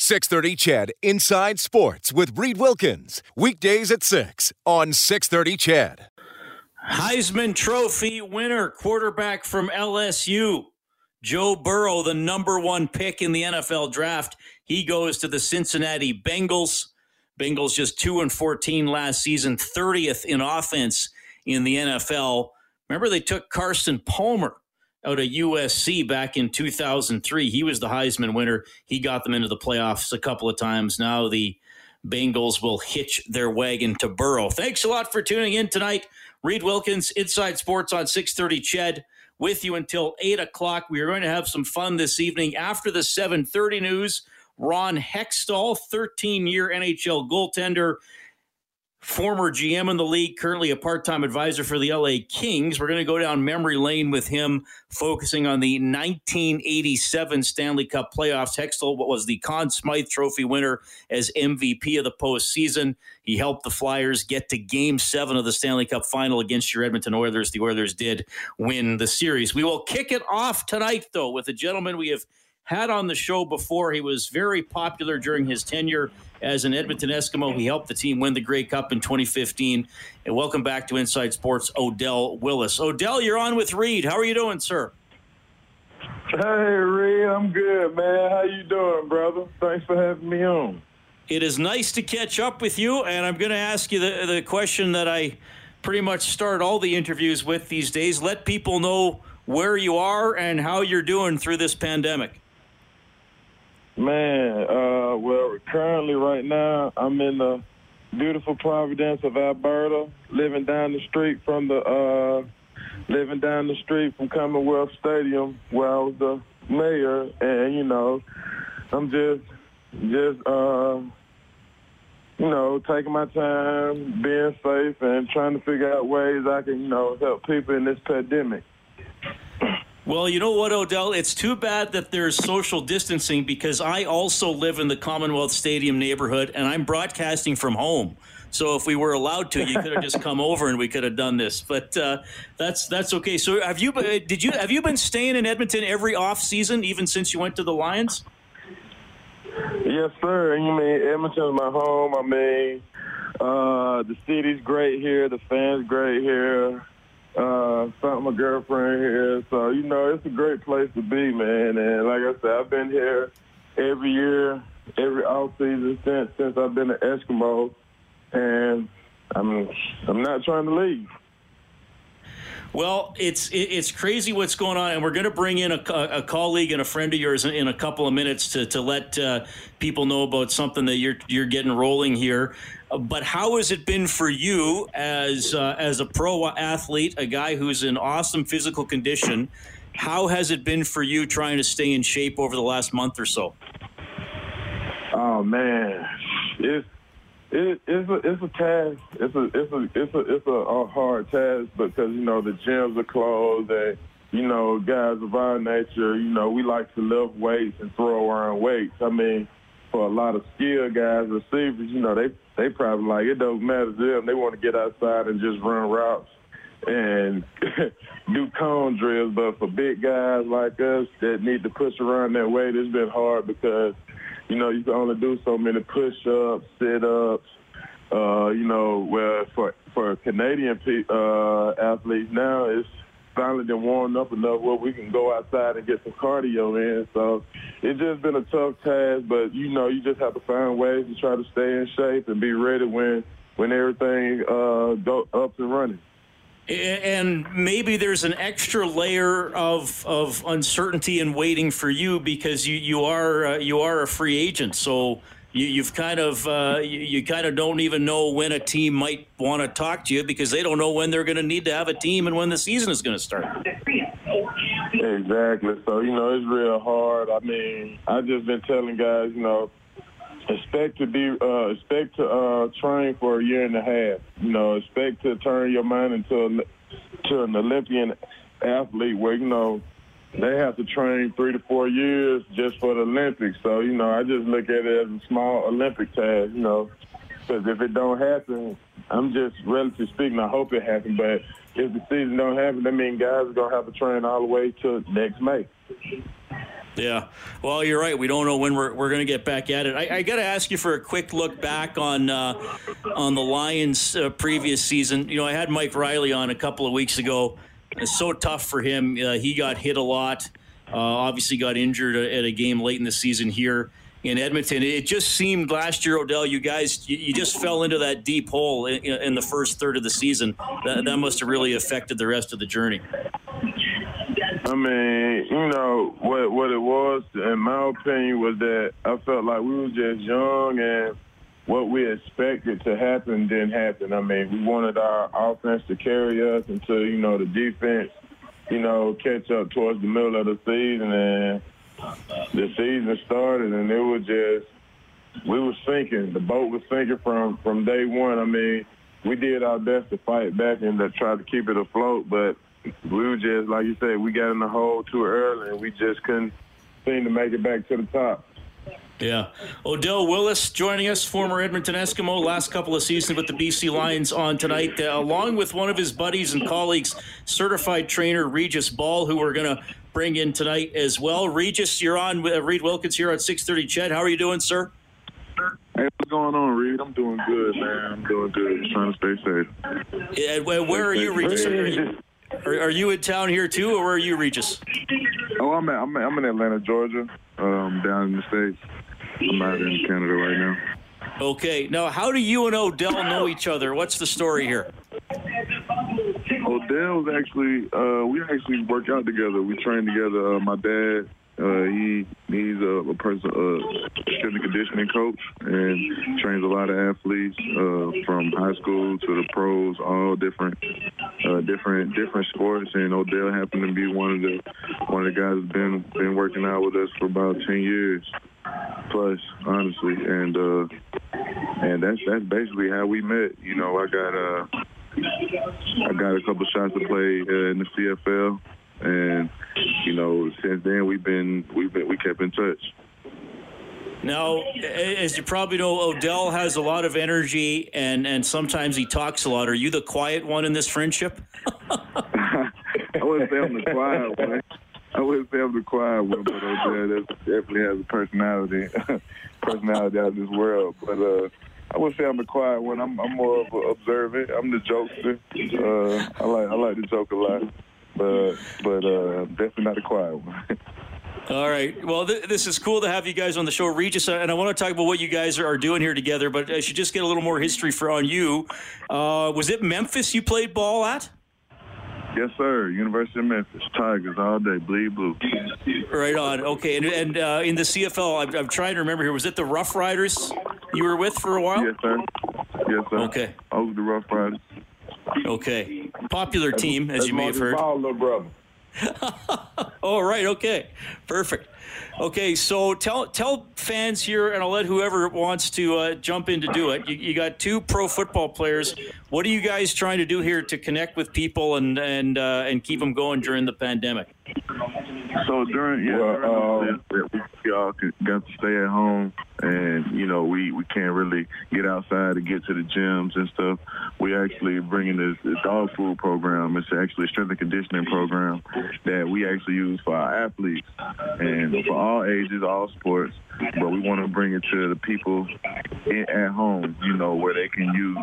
630 CHED Inside Sports with Reed Wilkins. Weekdays at 6 on 630 CHED. Heisman Trophy winner, quarterback from LSU, Joe Burrow, the number one pick in the NFL draft. He goes to the Cincinnati Bengals. Bengals just 2 and 14 last season, 30th in offense in the NFL. Remember, they took Carson Palmer out of USC back in 2003. He was the Heisman winner. He got them into the playoffs a couple of times. Now the Bengals will hitch their wagon to Burrow. Thanks a lot for tuning in tonight. Reed Wilkins, Inside Sports on 630 Ched, with you until 8 o'clock. We are going to have some fun this evening after the 730 news. Ron Hextall, 13-year NHL goaltender, former GM in the league, currently a part time advisor for the LA Kings. We're going to go down memory lane with him, focusing on the 1987 Stanley Cup playoffs. Hextall was the Conn Smythe Trophy winner as MVP of the postseason. He helped the Flyers get to game seven of the Stanley Cup final against your Edmonton Oilers. The Oilers did win the series. We will kick it off tonight, though, with a gentleman we have had on the show before. He was very popular during his tenure as an Edmonton Eskimo. He helped the team win the Grey Cup in 2015. And welcome back to Inside Sports, Odell Willis. Odell, you're on with Reed. How are you doing, sir? Hey, Reed, I'm good, man. How you doing, brother? Thanks for having me on. It is nice to catch up with you, and I'm going to ask you the, the question that I pretty much start all the interviews with these days. Let people know where you are and how you're doing through this pandemic. Man, uh, well, currently right now I'm in the beautiful Providence of Alberta, living down the street from the uh, living down the street from Commonwealth Stadium, where I was the mayor, and you know, I'm just just uh, you know taking my time, being safe, and trying to figure out ways I can you know help people in this pandemic. Well, you know what, Odell? It's too bad that there's social distancing because I also live in the Commonwealth Stadium neighborhood and I'm broadcasting from home. So if we were allowed to, you could have just come over and we could have done this. But uh, that's that's okay. So have you did you have you been staying in Edmonton every off season, even since you went to the Lions? Yes, sir. You mean Edmonton's my home. I mean, uh, the city's great here. The fans great here uh, found my girlfriend here. So, you know, it's a great place to be, man. And like I said, I've been here every year, every off season since since I've been an Eskimo. And I'm I'm not trying to leave. Well, it's it's crazy what's going on, and we're going to bring in a, a, colleague and a friend of yours in a couple of minutes to, to let uh, people know about something that you're you're getting rolling here. But how has it been for you as uh, as a pro athlete, a guy who's in awesome physical condition? How has it been for you trying to stay in shape over the last month or so? Oh man, it's it, it's a it's a task. It's a it's a it's a it's a, a hard task because you know the gyms are closed and you know guys of our nature, you know we like to lift weights and throw around weights. I mean, for a lot of skilled guys, receivers, you know they they probably like it doesn't matter to them. They want to get outside and just run routes and do cone drills. But for big guys like us that need to push around that weight, it's been hard because you know, you can only do so many push-ups, sit-ups. Uh, you know, where for for Canadian uh, athletes now, it's finally been warmed up enough where we can go outside and get some cardio in. So it's just been a tough task, but you know, you just have to find ways to try to stay in shape and be ready when when everything uh, go up and running and maybe there's an extra layer of of uncertainty and waiting for you because you you are uh, you are a free agent so you, have kind of uh, you, you, kind of don't even know when a team might want to talk to you because they don't know when they're going to need to have a team and when the season is going to start. Exactly. So you know it's real hard. I mean, I've just been telling guys, you know, expect to be uh, expect to uh, train for a year and a half. You know, expect to turn your mind into a, to an Olympian athlete where you know they have to train three to four years just for the Olympics. So you know, I just look at it as a small Olympic task. You know, because if it don't happen, I'm just relatively speaking. I hope it happens, but if the season don't happen, that means guys are gonna have to train all the way to next May. Yeah, well, you're right. We don't know when we're, we're going to get back at it. I, I got to ask you for a quick look back on uh, on the Lions' uh, previous season. You know, I had Mike Riley on a couple of weeks ago. It's so tough for him. Uh, he got hit a lot. Uh, obviously, got injured at a game late in the season here in Edmonton. It just seemed last year, Odell, you guys, you, you just fell into that deep hole in, in, the first third of the season. That, that must have really affected the rest of the journey. I mean, you know what what it was, in my opinion, was that I felt like we were just young and what we expected to happen didn't happen. I mean, we wanted our offense to carry us until you know the defense, you know, catch up towards the middle of the season, and the season started, and it was just we were sinking. The boat was sinking from from day one. I mean, we did our best to fight back and to try to keep it afloat, but we were just like you said, we got in the hole too early, and we just couldn't seem to make it back to the top. Yeah. Odell Willis joining us, former Edmonton Eskimo, last couple of seasons with the BC Lions on tonight, uh, along with one of his buddies and colleagues, certified trainer Regis Ball, who we're going to bring in tonight as well. Regis, you're on. Uh, Reed Wilkins here at 630 CHED. How are you doing, sir? Hey, what's going on, Reed? I'm doing good, man. I'm doing good. Just trying to stay safe. Yeah, where, where are you, Regis? Are you, are, are you in town here too, or where are you, Regis? Oh, I'm at, I'm, at, I'm in Atlanta, Georgia, um, down in the states. I'm out in Canada right now. Okay. Now, how do you and Odell know each other? What's the story here? Odell's actually, uh, we actually work out together. We train together. Uh, my dad uh, he he's a, a person, a strength and conditioning coach, and trains a lot of athletes uh, from high school to the pros, all different, uh, different, different sports. And Odell happened to be one of the one of the guys that's been been working out with us for about ten years plus, honestly. And uh, and that's that's basically how we met. You know, I got uh, I got a couple shots to play uh, in the CFL and you know, since then we've been we've been we kept in touch. Now, as you probably know, Odell has a lot of energy, and and sometimes he talks a lot. Are you the quiet one in this friendship? I wouldn't say I'm the quiet one. I wouldn't say I'm the quiet one, but Odell definitely has a personality, personality out of this world. But uh, I would say I'm the quiet one. I'm, I'm more of an observant. I'm the jokester. Uh, I like I like to joke a lot but but uh, definitely not a quiet one. All right. Well, th- this is cool to have you guys on the show, Regis, and I want to talk about what you guys are doing here together. But I should just get a little more history for on you. Uh, was it Memphis you played ball at? Yes, sir. University of Memphis Tigers all day, bleed blue. Right on. Okay, and, and uh, in the CFL, I'm, I'm, trying to remember here. Was it the Rough Riders you were with for a while? Yes, sir. Yes, sir. Okay. I was the Rough Riders. Okay. Popular team, as That's you may have heard. little brother. oh, right. Okay. Perfect. Okay, so tell tell fans here, and I'll let whoever wants to uh, jump in to do it. You, you, got two pro football players. What are you guys trying to do here to connect with people and and uh, and keep them going during the pandemic? So during yeah, well, during uh, we all got to stay at home, and you know we we can't really get outside to get to the gyms and stuff. We actually bringing this, this dog food program. It's actually a strength and conditioning program that we actually use for our athletes and for all ages, all sports. But we want to bring it to the people in, at home, you know, where they can use,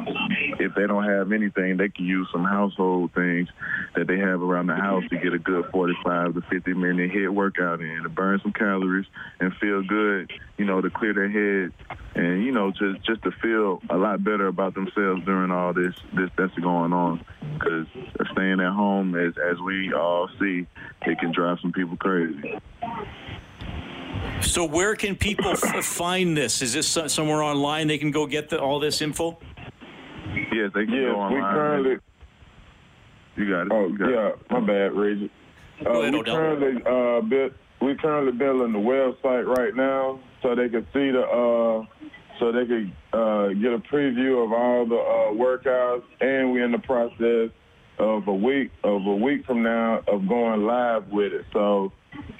if they don't have anything, they can use some household things that they have around the house to get a good 45 to 50 minute HIIT workout in, to burn some calories and feel good, you know, to clear their head and, you know, just, just to feel a lot better about themselves during all this, this that's going on. Because staying at home, as, as we all see, it can drive some people crazy. So where can people f- find this? Is this somewhere online they can go get the, all this info? Yes, they can yes, go online. We currently, you got it. Oh, got yeah, it. my bad, Reggie. Uh, ahead, we Odell. currently uh, built, we currently building the website right now so they can see the uh, so they can uh, get a preview of all the uh, workouts. And we're in the process of a week of a week from now of going live with it. So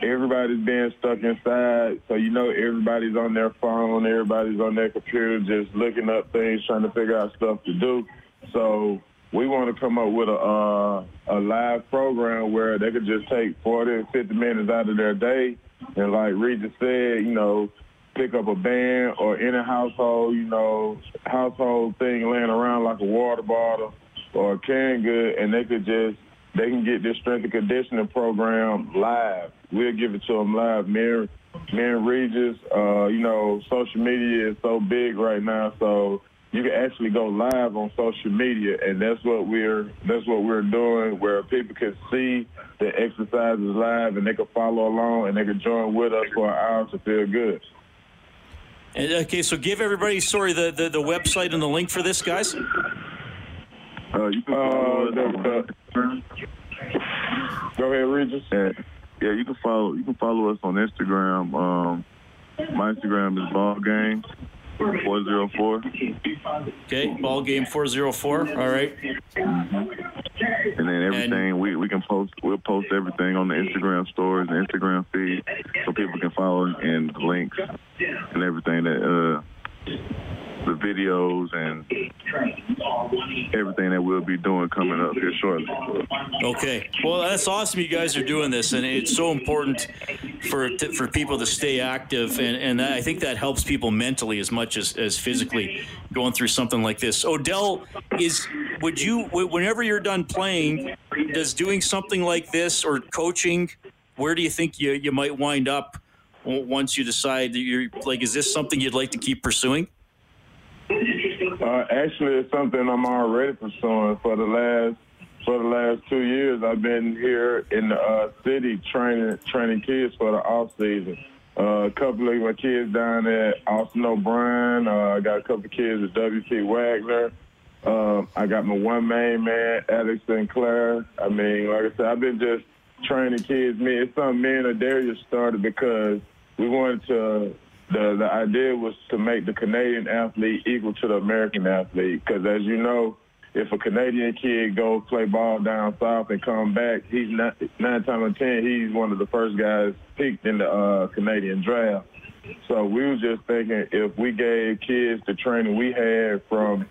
everybody's being stuck inside. So you know everybody's on their phone, everybody's on their computer, just looking up things, trying to figure out stuff to do. So we want to come up with a uh, a live program where they could just take 40 50 minutes out of their day, and like Regis said, you know, pick up a band or any household, you know, household thing laying around like a water bottle or a canned good, and they could just they can get this strength and conditioning program live. We'll give it to them live. Me and, me and Regis, uh, you know, social media is so big right now, so you can actually go live on social media, and that's what we're that's what we're doing, where people can see the exercises live, and they can follow along, and they can join with us for an hour to feel good. Uh, okay, so give everybody sorry the, the, the, website and the link for this, guys. Uh, you can follow uh, us. Go ahead, Regis. Yeah, yeah, you can follow you can follow us on Instagram. Um, my Instagram is ballgame. 404. Okay, ball game 404. All right. And then everything and we, we can post we'll post everything on the Instagram stories and Instagram feed so people can follow and links and everything that uh the videos and everything that we'll be doing coming up here shortly. Okay. Well, that's awesome. You guys are doing this, and it's so important for for people to stay active, and, and I think that helps people mentally as much as, as physically going through something like this. Odell, is would you whenever you're done playing, does doing something like this or coaching, where do you think you you might wind up? Once you decide that you're like, is this something you'd like to keep pursuing? Uh, actually, it's something I'm already pursuing for the last for the last two years. I've been here in the uh, city training training kids for the off season. Uh, a couple of my kids down at Austin O'Brien. Uh, I got a couple of kids at W.P. Wagner. Um, I got my one main man, Alex Sinclair. I mean, like I said, I've been just training kids. Me, it's something me and Adarius started because we wanted to the the idea was to make the Canadian athlete equal to the American athlete. Because as you know, if a Canadian kid go play ball down south and come back, he's not, nine times out of ten he's one of the first guys picked in the uh, Canadian draft. So we was just thinking if we gave kids the training we had from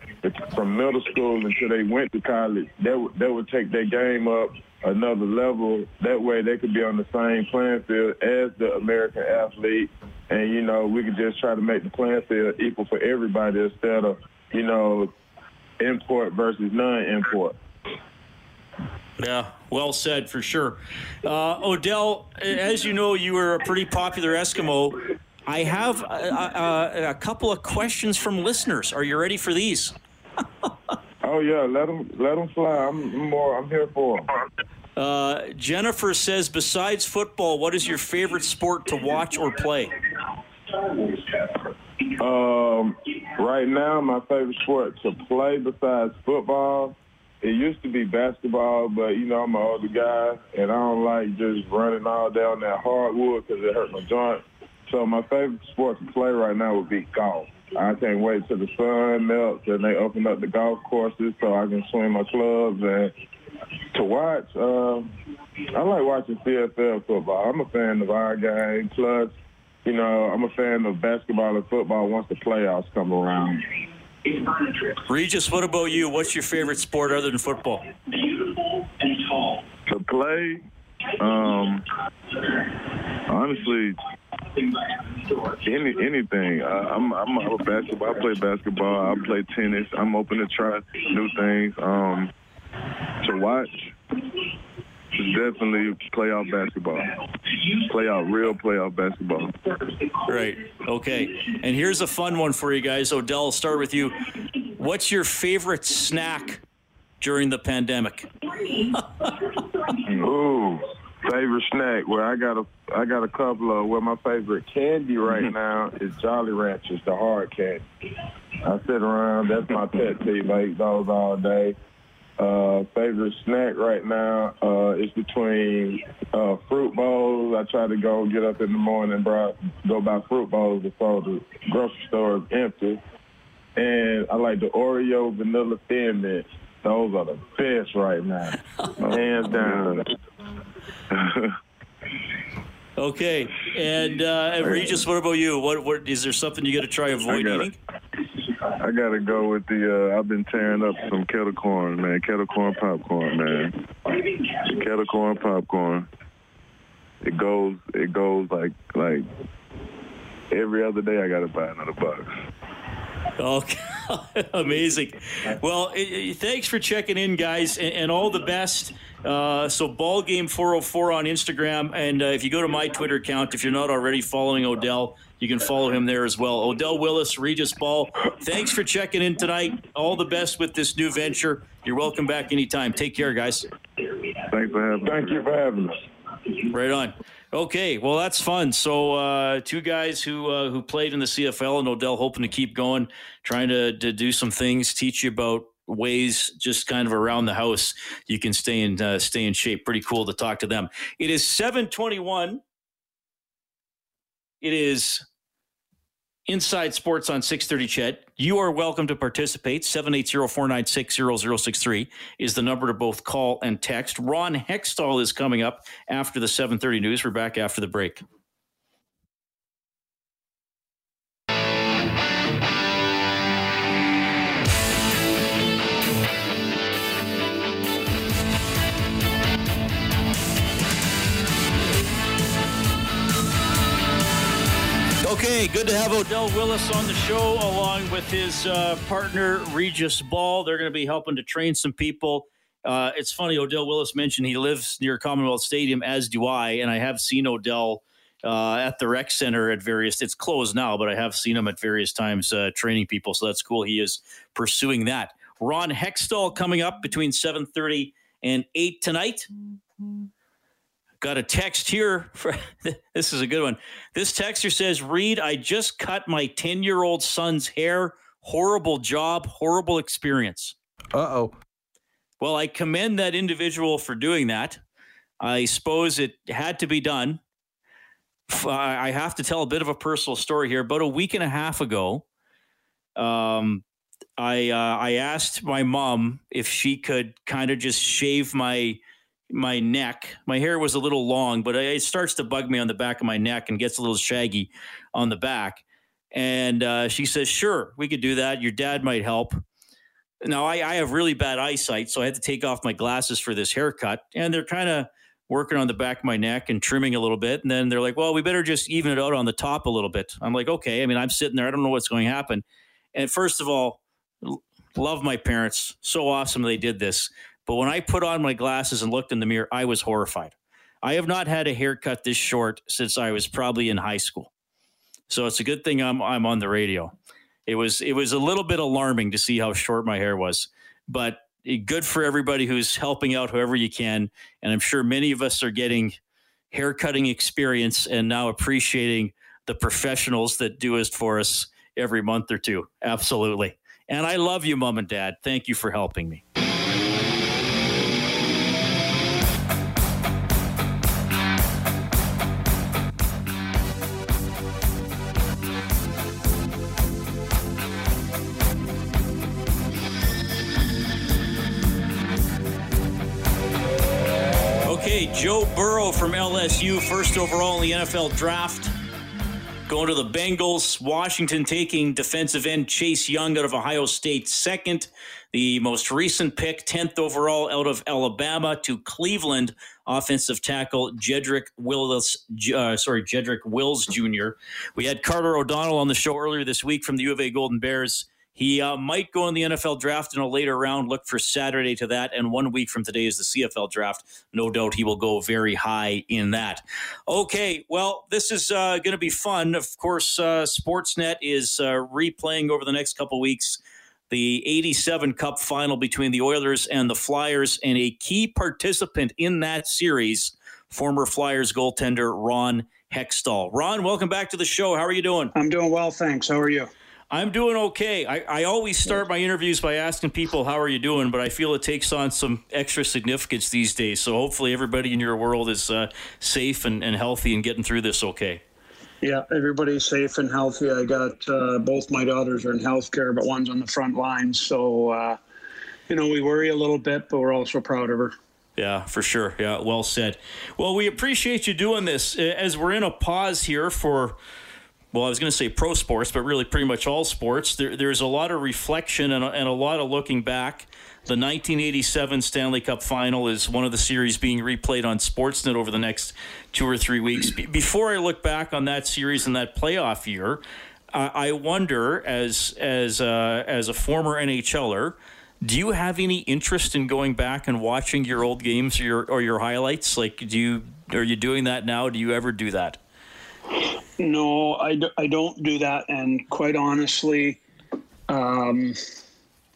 from middle school until they went to college, that w- that would take their game up another level. That way they could be on the same playing field as the American athlete. And, you know, we could just try to make the playing field equal for everybody instead of, you know, import versus non-import. Yeah, well said for sure. Uh, Odell, as you know, you were a pretty popular Eskimo. I have a, a, a couple of questions from listeners. Are you ready for these? oh yeah, let them let them fly. I'm more. I'm here for them. Uh, Jennifer says, besides football, what is your favorite sport to watch or play? Um, right now, my favorite sport to play besides football, it used to be basketball, but you know I'm an older guy and I don't like just running all down that hardwood because it hurt my joint. So my favorite sport to play right now would be golf. I can't wait till the sun melts and they open up the golf courses so I can swing my clubs and to watch. Uh, I like watching CFL football. I'm a fan of our game. Plus, you know, I'm a fan of basketball and football once the playoffs come around. Regis, what about you? What's your favorite sport other than football? Beautiful and tall. To play, um, honestly, any anything. Uh, I'm, I'm I'm a basketball. I play basketball. I play tennis. I'm open to try new things. Um, to watch is definitely playoff basketball. Playoff, real playoff basketball. Right. Okay. And here's a fun one for you guys. Odell, I'll start with you. What's your favorite snack during the pandemic? Ooh, favorite snack. Well, I got a I got a couple of. Well, my favorite candy right now is Jolly Ranchers, the hard candy. I sit around. That's my pet peeve. I eat those all day. Uh, favorite snack right now uh, is between uh, fruit bowls. I try to go get up in the morning, bro, go buy fruit bowls before the grocery store is empty. And I like the Oreo vanilla thin mints. Those are the best right now, hands down. okay, and uh, Regis, what about you? What, what is there something you got to try avoid eating? I gotta go with the. Uh, I've been tearing up some kettle corn, man. Kettle corn popcorn, man. Kettle corn popcorn. It goes. It goes like like every other day. I gotta buy another box. Okay, amazing. Well, thanks for checking in, guys, and, and all the best. Uh, so, ball game 404 on Instagram, and uh, if you go to my Twitter account, if you're not already following Odell, you can follow him there as well. Odell Willis, Regis Ball, thanks for checking in tonight. All the best with this new venture. You're welcome back anytime. Take care, guys. Thanks for having. Thank you for having us. Right on. Okay, well that's fun. So uh, two guys who uh, who played in the CFL and Odell hoping to keep going, trying to, to do some things, teach you about ways just kind of around the house you can stay in uh, stay in shape. Pretty cool to talk to them. It is seven twenty one. It is Inside Sports on 630 CHED. You are welcome to participate. 780-496-0063 is the number to both call and text. Ron Hextall is coming up after the 730 news. We're back after the break. Okay, good to have Odell Willis on the show along with his uh, partner Regis Ball. They're going to be helping to train some people. Uh, it's funny, Odell Willis mentioned he lives near Commonwealth Stadium, as do I, and I have seen Odell uh, at the rec center at various. It's closed now, but I have seen him at various times uh, training people, so that's cool. He is pursuing that. Ron Hextall coming up between seven thirty and eight tonight. Mm-hmm. Got a text here. For, this is a good one. This texter says, Reed, I just cut my 10 year old son's hair. Horrible job, horrible experience. Uh oh. Well, I commend that individual for doing that. I suppose it had to be done. I have to tell a bit of a personal story here. About a week and a half ago, um, I uh, I asked my mom if she could kind of just shave my my neck. My hair was a little long, but it starts to bug me on the back of my neck and gets a little shaggy on the back. And uh, she says, "Sure, we could do that. Your dad might help." Now I, I have really bad eyesight, so I had to take off my glasses for this haircut, and they're kind of working on the back of my neck and trimming a little bit. And then they're like, "Well, we better just even it out on the top a little bit." I'm like, "Okay." I mean, I'm sitting there. I don't know what's going to happen. And first of all, love my parents. So awesome they did this. But when I put on my glasses and looked in the mirror, I was horrified. I have not had a haircut this short since I was probably in high school. So it's a good thing I'm I'm on the radio. It was it was a little bit alarming to see how short my hair was, but good for everybody who's helping out whoever you can. And I'm sure many of us are getting haircutting experience and now appreciating the professionals that do it for us every month or two. Absolutely. And I love you, mom and dad. Thank you for helping me. Joe Burrow from LSU, first overall in the NFL draft. Going to the Bengals. Washington taking defensive end Chase Young out of Ohio State second. The most recent pick, 10th overall out of Alabama to Cleveland, offensive tackle Jedrick Willis, uh, sorry, Jedrick Wills Jr. We had Carter O'Donnell on the show earlier this week from the U of A Golden Bears. He uh, might go in the NFL draft in a later round. Look for Saturday to that. And one week from today is the CFL draft. No doubt he will go very high in that. Okay, well, this is uh, going to be fun. Of course, uh, Sportsnet is uh, replaying over the next couple weeks the 87 Cup final between the Oilers and the Flyers. And a key participant in that series, former Flyers goaltender Ron Hextall. Ron, welcome back to the show. How are you doing? I'm doing well, thanks. How are you? I'm doing okay. I, I always start my interviews by asking people, How are you doing? But I feel it takes on some extra significance these days. So hopefully, everybody in your world is uh, safe and, and healthy and getting through this okay. Yeah, everybody's safe and healthy. I got uh, both my daughters are in healthcare, but one's on the front lines. So, uh, you know, we worry a little bit, but we're also proud of her. Yeah, for sure. Yeah, well said. Well, we appreciate you doing this as we're in a pause here for well, I was going to say pro sports, but really pretty much all sports. There, there's a lot of reflection and a, and a lot of looking back. The 1987 Stanley Cup final is one of the series being replayed on Sportsnet over the next two or three weeks. Be- before I look back on that series and that playoff year, I, wonder, as as uh, as a former NHLer, do you have any interest in going back and watching your old games or your or your highlights? Like, do you are you doing that now? Do you ever do that? No, I, do, I don't do that. And quite honestly, um,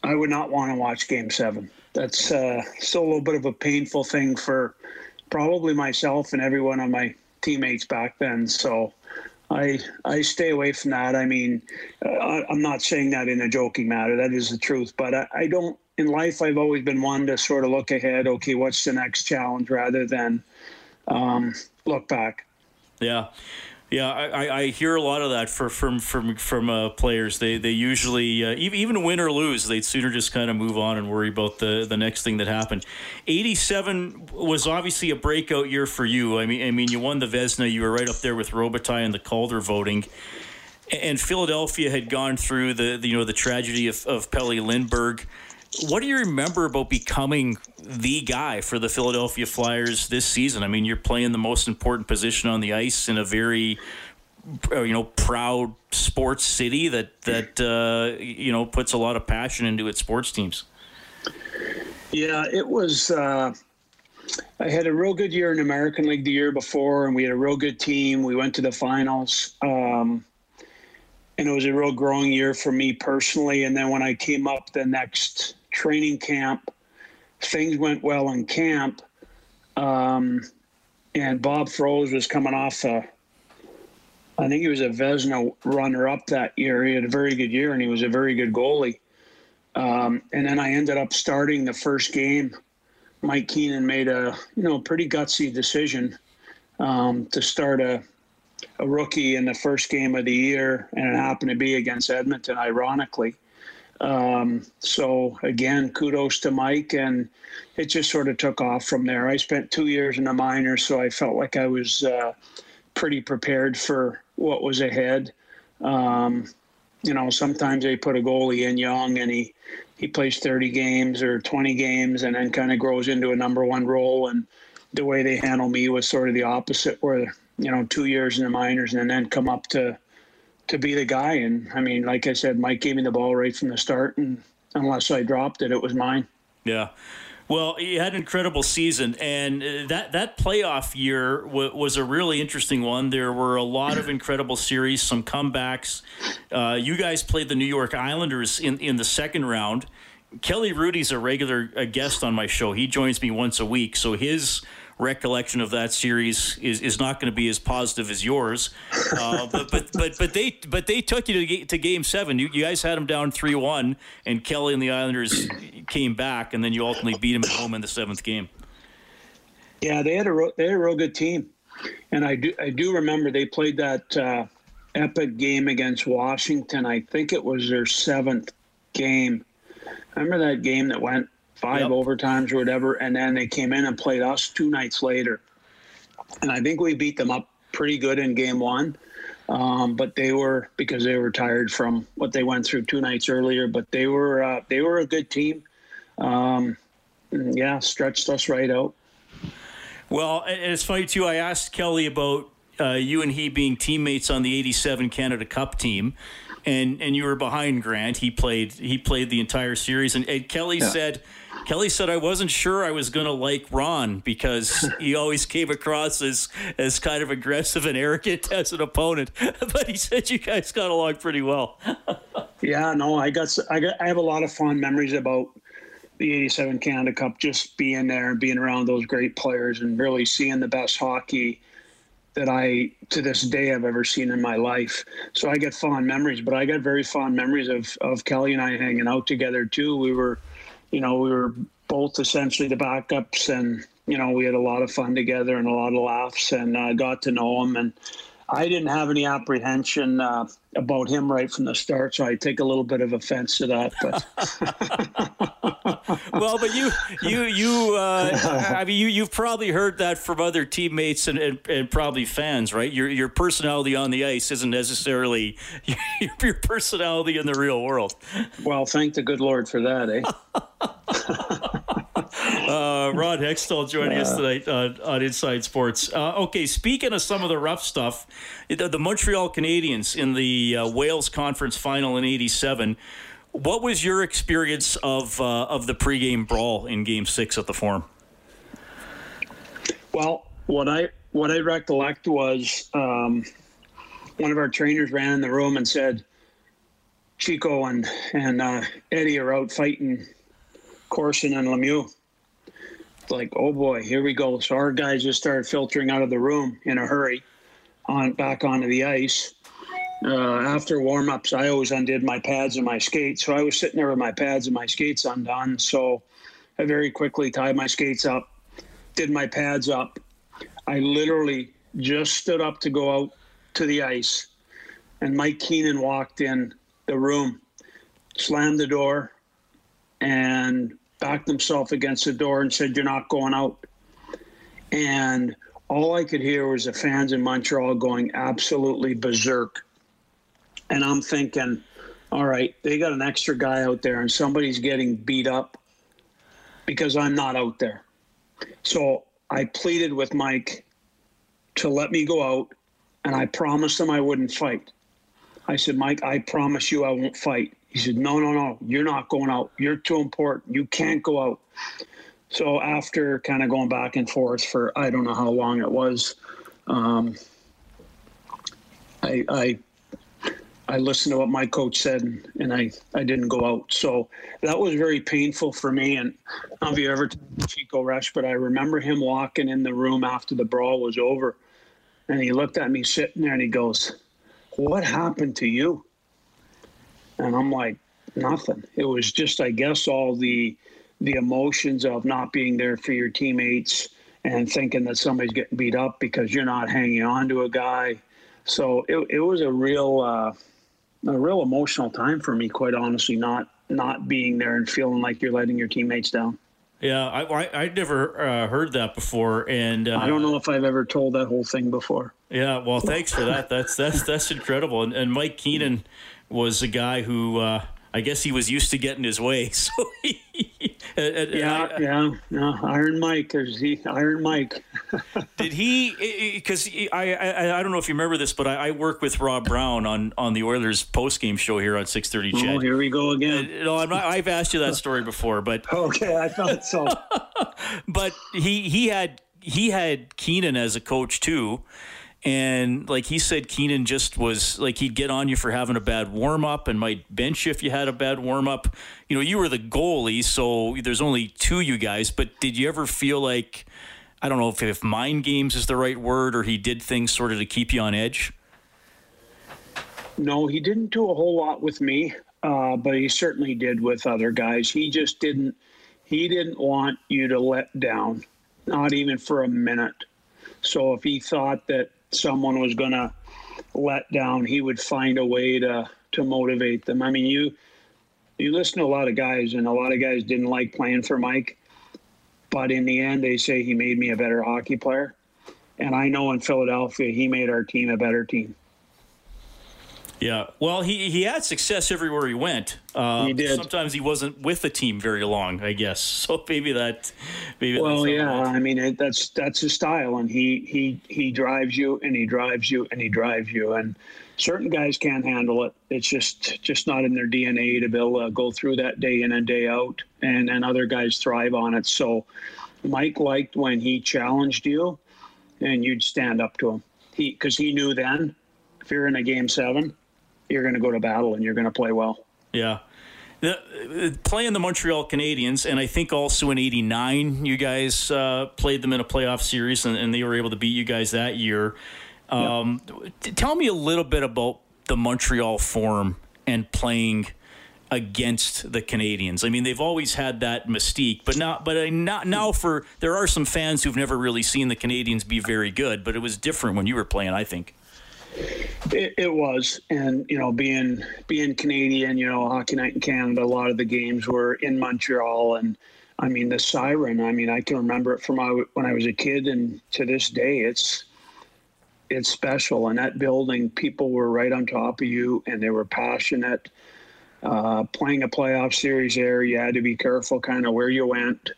I would not want to watch Game Seven. That's uh, still a little bit of a painful thing for probably myself and every one of my teammates back then. So I I stay away from that. I mean, uh, I'm not saying that in a joking matter. That is the truth. But I, I don't. In life, I've always been one to sort of look ahead. Okay, what's the next challenge, rather than um, look back. Yeah. Yeah, I, I hear a lot of that for, from from from uh, players. They they usually uh, even win or lose, they'd sooner just kind of move on and worry about the, the next thing that happened. Eighty seven was obviously a breakout year for you. I mean, I mean, you won the Vezina. You were right up there with Robitaille and the Calder voting. And Philadelphia had gone through the, the you know the tragedy of, of Pelle Lindbergh. What do you remember about becoming the guy for the Philadelphia Flyers this season? I mean, you're playing the most important position on the ice in a very uh, you know proud sports city that that uh, you know puts a lot of passion into its sports teams. Yeah, it was. Uh, I had a real good year in American League the year before, and we had a real good team. We went to the finals. Um, and it was a real growing year for me personally. And then when I came up the next training camp. Things went well in camp. Um, and Bob Froese was coming off a, I think he was a Vezina runner up that year. He had a very good year and he was a very good goalie. Um, and then I ended up starting the first game. Mike Keenan made a you know pretty gutsy decision um, to start a a rookie in the first game of the year, and it happened to be against Edmonton, ironically. Um, so again, kudos to Mike, and it just sort of took off from there. I spent two years in the minors, so I felt like I was uh, pretty prepared for what was ahead. Um, you know, sometimes they put a goalie in young, and he he plays 30 games or 20 games, and then kind of grows into a number one role. And the way they handle me was sort of the opposite, where you know, two years in the minors, and then come up to to be the guy. And I mean, like I said, Mike gave me the ball right from the start, and unless I dropped it, it was mine. Yeah. Well, he had an incredible season, and uh, that that playoff year w- was a really interesting one. There were a lot of incredible series, some comebacks. Uh, you guys played the New York Islanders in in the second round. Kelly Hrudey's a regular a guest on my show. He joins me once a week, so his recollection of that series is, is not going to be as positive as yours. Uh, but, but but but they but they took you to, to Game Seven. You, you guys had them down three one, and Kelly and the Islanders came back, and then you ultimately beat them at home in the seventh game. Yeah, they had a they had a real good team, and I do I do remember they played that uh, epic game against Washington. I think it was their seventh game. Remember that game that went five yep. overtimes or whatever, and then they came in and played us two nights later, and I think we beat them up pretty good in game one. Um, but they were because they were tired from what they went through two nights earlier. But they were uh, they were a good team. Um, yeah, stretched us right out. Well, it's funny too. I asked Kelly about uh, you and he being teammates on the '87 Canada Cup team, and and you were behind Grant. He played he played the entire series, and, and Kelly yeah. said Kelly said I wasn't sure I was going to like Ron because he always came across as as kind of aggressive and arrogant as an opponent. But he said you guys got along pretty well. yeah, no, I got I got I have a lot of fond memories about the 87 Canada Cup just being there and being around those great players and really seeing the best hockey that I to this day I've ever seen in my life. So I get fond memories, but I got very fond memories of of Kelly and I hanging out together too. We were, you know, we were both essentially the backups, and you know, we had a lot of fun together and a lot of laughs, and uh, got to know him. And I didn't have any apprehension uh, about him right from the start, so I take a little bit of offense to that. But well, but you, you, you, uh, I mean, you, you've probably heard that from other teammates and, and, and, probably fans, right? Your your personality on the ice isn't necessarily your, your personality in the real world. Well, thank the good Lord for that, eh? Uh, Ron Hextall joining us tonight uh, on Inside Sports. Uh, okay, speaking of some of the rough stuff, the, the Montreal Canadiens in the uh, Wales Conference Final in '87. What was your experience of uh, of the pregame brawl in Game Six at the Forum? Well, what I what I recollect was um, one of our trainers ran in the room and said, "Chico and and uh, Eddie are out fighting Corson and Lemieux." like, oh boy, here we go. So our guys just started filtering out of the room in a hurry, on back onto the ice. Uh, after warm ups, I always undid my pads and my skates. So I was sitting there with my pads and my skates undone. So I very quickly tied my skates up, did my pads up. I literally just stood up to go out to the ice, and Mike Keenan walked in the room, slammed the door, and backed himself against the door and said, You're not going out. And all I could hear was the fans in Montreal going absolutely berserk. And I'm thinking, all right, they got an extra guy out there and somebody's getting beat up because I'm not out there. So I pleaded with Mike to let me go out and I promised him I wouldn't fight. I said, Mike, I promise you I won't fight. He said, No, no, no, you're not going out. You're too important. You can't go out. So after kind of going back and forth for I don't know how long it was, um, I, I I listened to what my coach said and I, I didn't go out. So that was very painful for me. And I don't know if you ever Chico Resch, but I remember him walking in the room after the brawl was over. And he looked at me sitting there and he goes, What happened to you? And I'm like, nothing. It was just, I guess, all the the emotions of not being there for your teammates and thinking that somebody's getting beat up because you're not hanging on to a guy. So it, it was a real uh, a real emotional time for me, quite honestly, not not being there and feeling like you're letting your teammates down. Yeah, I, I would never uh, heard that before, and uh, I don't know if I've ever told that whole thing before. Yeah, well, thanks for that. That's that's that's incredible. And, and Mike Keenan was a guy who uh, I guess he was used to getting his way. So he, yeah, I, yeah, yeah, Iron Mike. There's he, Iron Mike. did he? Because I, I, I don't know if you remember this, but I, I work with Rob Brown on on the Oilers post game show here on six thirty. Oh, here we go again. Uh, no, I'm not, I've asked you that story before, but okay, I thought so. but he he had he had Keenan as a coach too and like he said, Keenan just was like he'd get on you for having a bad warm up and might bench you if you had a bad warm up. You know, you were the goalie, so there's only two you guys. But did you ever feel like I don't know if, if mind games is the right word, or he did things sort of to keep you on edge? No, he didn't do a whole lot with me, uh, but he certainly did with other guys. He just didn't. He didn't want you to let down, not even for a minute. So if he thought that someone was going to let down, he would find a way to to motivate them. I mean, you you listen to a lot of guys, and a lot of guys didn't like playing for Mike, but in the end, they say he made me a better hockey player. And I know in Philadelphia, he made our team a better team. Yeah, well, he he had success everywhere he went. Uh, he did. Sometimes he wasn't with the team very long, I guess. So maybe that, maybe. Well, yeah. I mean, it, that's that's his style, and he he he drives you, and he drives you, and he drives you, and certain guys can't handle it. It's just just not in their DNA to be able to go through that day in and day out, and and other guys thrive on it. So, Mike liked when he challenged you, and you'd stand up to him. He because he knew then, if you're in a game seven you're going to go to battle and you're going to play well. Yeah. The, playing the Montreal Canadiens, and I think also in '89, you guys uh, played them in a playoff series, and, and, they were able to beat you guys that year. Um, yeah. Tell me a little bit about the Montreal Forum and playing against the Canadiens. I mean, they've always had that mystique, but now, but not now. For there are some fans who've never really seen the Canadiens be very good, but it was different when you were playing. I think. It, it, was, and you know, being being Canadian, you know, Hockey Night in Canada, a lot of the games were in Montreal, and I mean the siren. I mean, I can remember it from when I was a kid, and to this day, it's it's special. And that building, people were right on top of you, and they were passionate. Uh, playing a playoff series there, you had to be careful, kind of where you went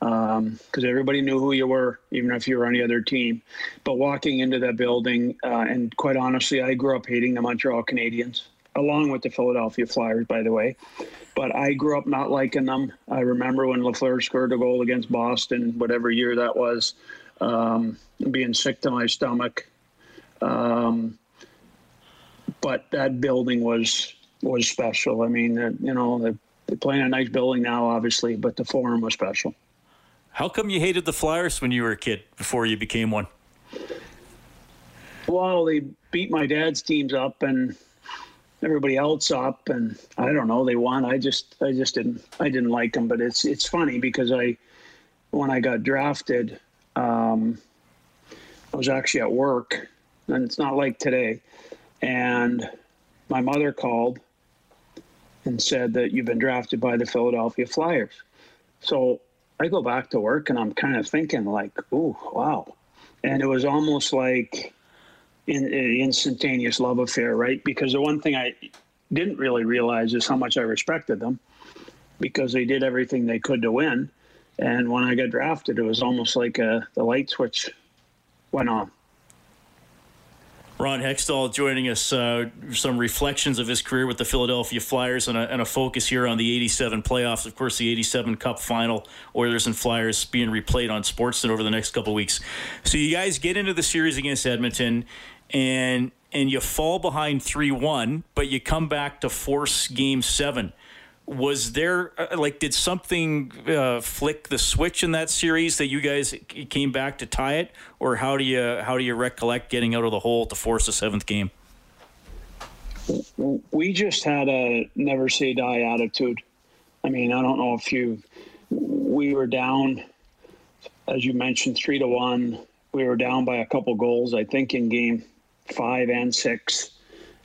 because um, everybody knew who you were, even if you were on the other team. But walking into that building, uh, and quite honestly, I grew up hating the Montreal Canadiens, along with the Philadelphia Flyers, by the way. But I grew up not liking them. I remember when Lafleur scored a goal against Boston, whatever year that was, um, being sick to my stomach. Um, but that building was was special. I mean, uh, you know, they're playing a nice building now, obviously, but the forum was special. How come you hated the Flyers when you were a kid before you became one? Well, they beat my dad's teams up and everybody else up, and I don't know. They won. I just, I just didn't, I didn't like them. But it's, it's funny because I, when I got drafted, um, I was actually at work, and it's not like today. And my mother called and said that you've been drafted by the Philadelphia Flyers. So I go back to work and I'm kind of thinking like, "Ooh, wow," and it was almost like in, an instantaneous love affair, right? Because the one thing I didn't really realize is how much I respected them because they did everything they could to win. And when I got drafted, it was almost like a, uh, the light switch went on. Ron Hextall joining us, uh, some reflections of his career with the Philadelphia Flyers and a, and a, focus here on the 87 playoffs. Of course, the 87 Cup final, Oilers and Flyers being replayed on Sportsnet over the next couple weeks. So you guys get into the series against Edmonton and and you fall behind 3-1, but you come back to force game 7 was there uh, like did something uh, flick the switch in that series that you guys came back to tie it? Or how do you how do you recollect getting out of the hole to force a seventh game? We just had a never say die attitude. I mean i don't know if you we were down as you mentioned three to one. We were down by a couple goals i think in game five and six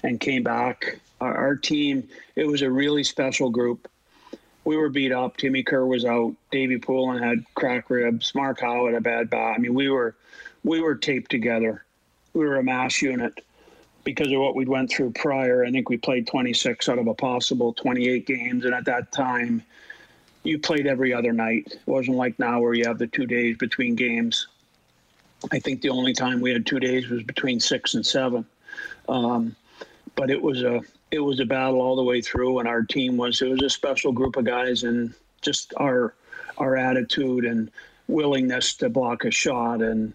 and came back our, our team, it was a really special group. We were beat up. Timmy Kerr was out. Davey Poulin had crack ribs. Mark Howe had a bad back. I mean, we were we were taped together. We were a mass unit because of what we went through prior. I think we played 26 out of a possible 28 games, and at that time, you played every other night. It wasn't like now where you have the two days between games. I think the only time we had two days was between six and seven. Um, but it was a it was a battle all the way through, and our team was it was a special group of guys, and just our our attitude and willingness to block a shot and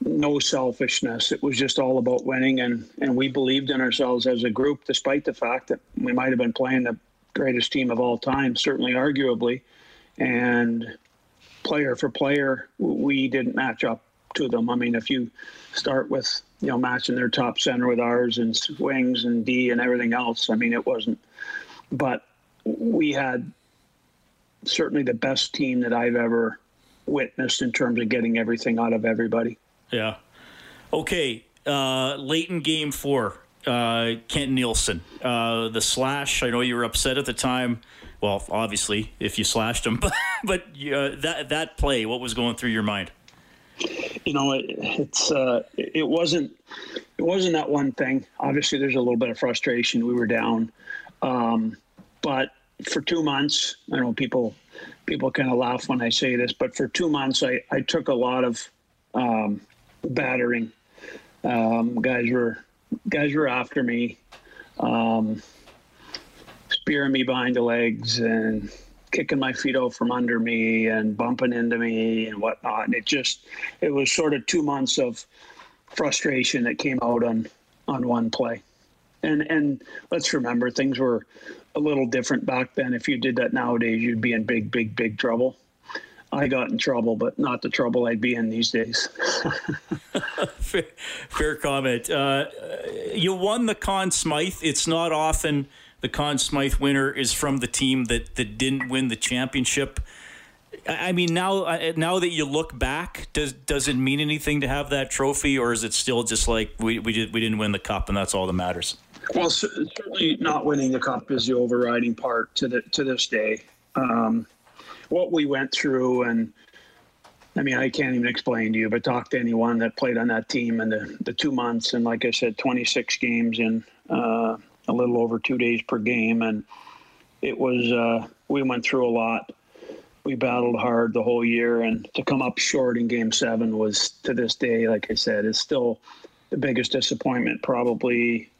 no selfishness. It was just all about winning, and and we believed in ourselves as a group, despite the fact that we might have been playing the greatest team of all time, certainly arguably, and player for player, we didn't match up to them. I mean, if you start with you know matching their top center with ours and wings and D and everything else, I mean, it wasn't. But we had certainly the best team that I've ever witnessed in terms of getting everything out of everybody. Yeah. Okay. Uh, late in game four, uh, Kent Nilsson, uh, the slash. I know you were upset at the time. Well, obviously, if you slashed him, but but uh, that that play, what was going through your mind? You know, it, it's uh, it wasn't it wasn't that one thing. Obviously, there's a little bit of frustration. We were down, um, but for two months, I know people people kind of laugh when I say this, but for two months, I I took a lot of um, battering. Um, guys were guys were after me, um, spearing me behind the legs and kicking my feet out from under me and bumping into me and whatnot. And it just, it was sort of two months of frustration that came out on, on one play. And, and let's remember things were a little different back then. If you did that nowadays, you'd be in big, big, big trouble. I got in trouble, but not the trouble I'd be in these days. fair, fair, comment. Uh, you won the Conn Smythe. It's not often the Conn Smythe winner is from the team that, that didn't win the championship. I mean, now now that you look back, does does it mean anything to have that trophy, or is it still just like we we did we didn't win the cup and that's all that matters? Well, certainly not winning the cup is the overriding part to the to this day. Um, what we went through and I mean, I can't even explain to you, but talk to anyone that played on that team in the, the two months. And like I said, 26 games in uh, a little over two days per game. And it was, uh, we went through a lot. We battled hard the whole year. And to come up short in game seven was to this day, like I said, is still the biggest disappointment probably,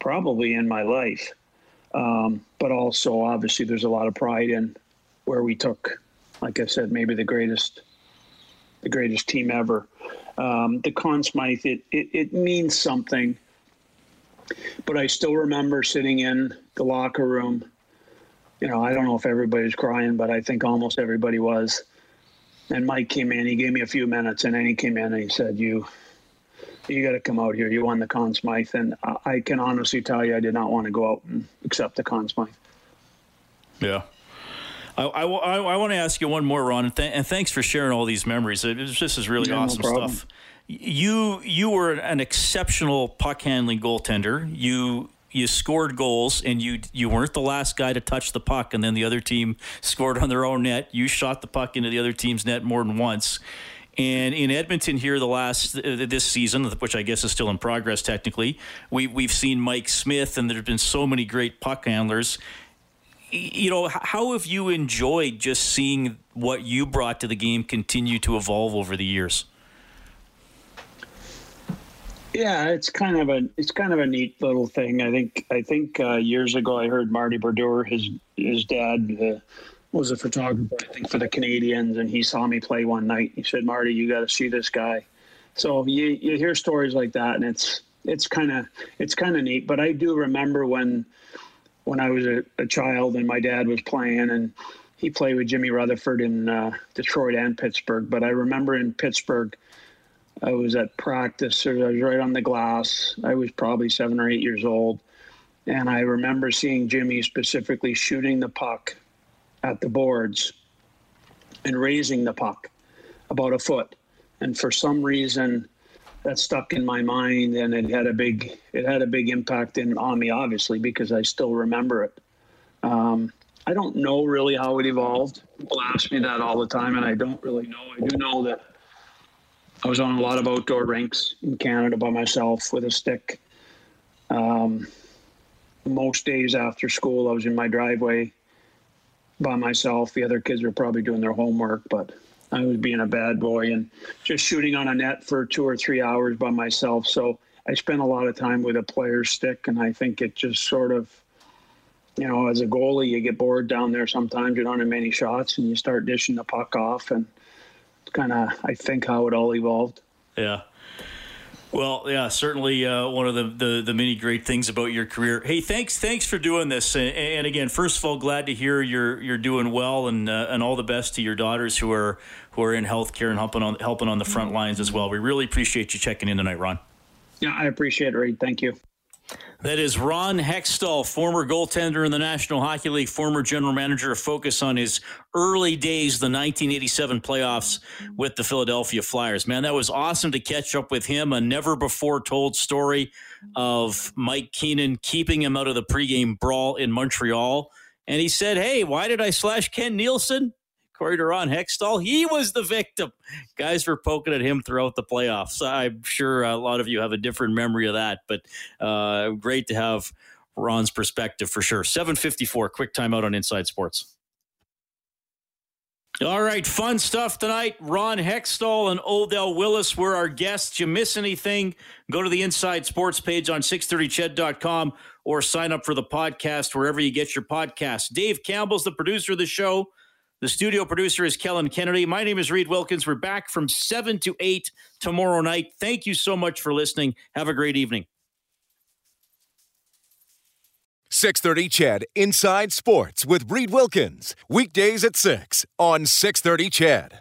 probably in my life. Um, but also, obviously, there's a lot of pride in where we took, like I said, maybe the greatest, the greatest team ever. Um, the Conn Smythe, it, it, it means something. But I still remember sitting in the locker room. You know, I don't know if everybody's crying, but I think almost everybody was. And Mike came in. He gave me a few minutes, and then he came in and he said, "You, you got to come out here. You won the Conn Smythe." And I can honestly tell you, I did not want to go out and accept the Conn Smythe. Yeah, I, I, I, want to ask you one more, Ron, and, th- and, thanks for sharing all these memories. It, this is really yeah, awesome no stuff. You you were an exceptional puck handling goaltender. You you scored goals, and you you weren't the last guy to touch the puck, and then the other team scored on their own net. You shot the puck into the other team's net more than once. And in Edmonton here, the last uh, this season, which I guess is still in progress technically, we we've seen Mike Smith, and there've been so many great puck handlers you know, how have you enjoyed just seeing what you brought to the game continue to evolve over the years? Yeah, it's kind of a it's kind of a neat little thing. I think I think uh, years ago I heard Marty Brodeur, his his dad uh, was a photographer, I think for the Canadiens, and he saw me play one night. He said, "Marty, you got to see this guy." So you you hear stories like that, and it's it's kind of it's kind of neat. But I do remember when when I was a, a, child and my dad was playing and he played with Jimmy Rutherford in uh, Detroit and Pittsburgh. But I remember in Pittsburgh, I was at practice. I was right on the glass. I was probably seven or eight years old. And I remember seeing Jimmy specifically shooting the puck at the boards and raising the puck about a foot. And for some reason, that stuck in my mind, and it had a big it had a big impact in on me, obviously, because I still remember it. Um, I don't know really how it evolved. People ask me that all the time, and I don't really know. I do know that I was on a lot of outdoor rinks in Canada by myself with a stick. Um, most days after school, I was in my driveway by myself. The other kids were probably doing their homework, but I was being a bad boy and just shooting on a net for two or three hours by myself. So I spent a lot of time with a player's stick, and I think it just sort of, you know, as a goalie, you get bored down there sometimes. You don't have many shots, and you start dishing the puck off, and kind of, I think, how it all evolved. Yeah. Well, yeah, certainly uh, one of the, the, the many great things about your career. Hey, thanks thanks for doing this. And, and again, first of all, glad to hear you're you're doing well, and uh, and all the best to your daughters who are who are in healthcare and helping on helping on the front lines as well. We really appreciate you checking in tonight, Ron. Yeah, I appreciate it, Reed. Thank you. That is Ron Hextall, former goaltender in the National Hockey League, former general manager. Focus on his early days, the 1987 playoffs with the Philadelphia Flyers. Man, that was awesome to catch up with him. A never before told story of Mike Keenan keeping him out of the pregame brawl in Montreal. And he said, Hey, why did I slash Ken Nilsson? To Ron Hextall, he was the victim. Guys were poking at him throughout the playoffs. I'm sure a lot of you have a different memory of that, but uh, great to have Ron's perspective for sure. 754, quick timeout on Inside Sports. All right, fun stuff tonight. Ron Hextall and Odell Willis were our guests. You miss anything? Go to the Inside Sports page on 630ched.com or sign up for the podcast wherever you get your podcasts. Dave Campbell's the producer of the show. The studio producer is Kellen Kennedy. My name is Reed Wilkins. We're back from 7 to 8 tomorrow night. Thank you so much for listening. Have a great evening. 630 CHED Inside Sports with Reed Wilkins. Weekdays at 6 on 630 CHED.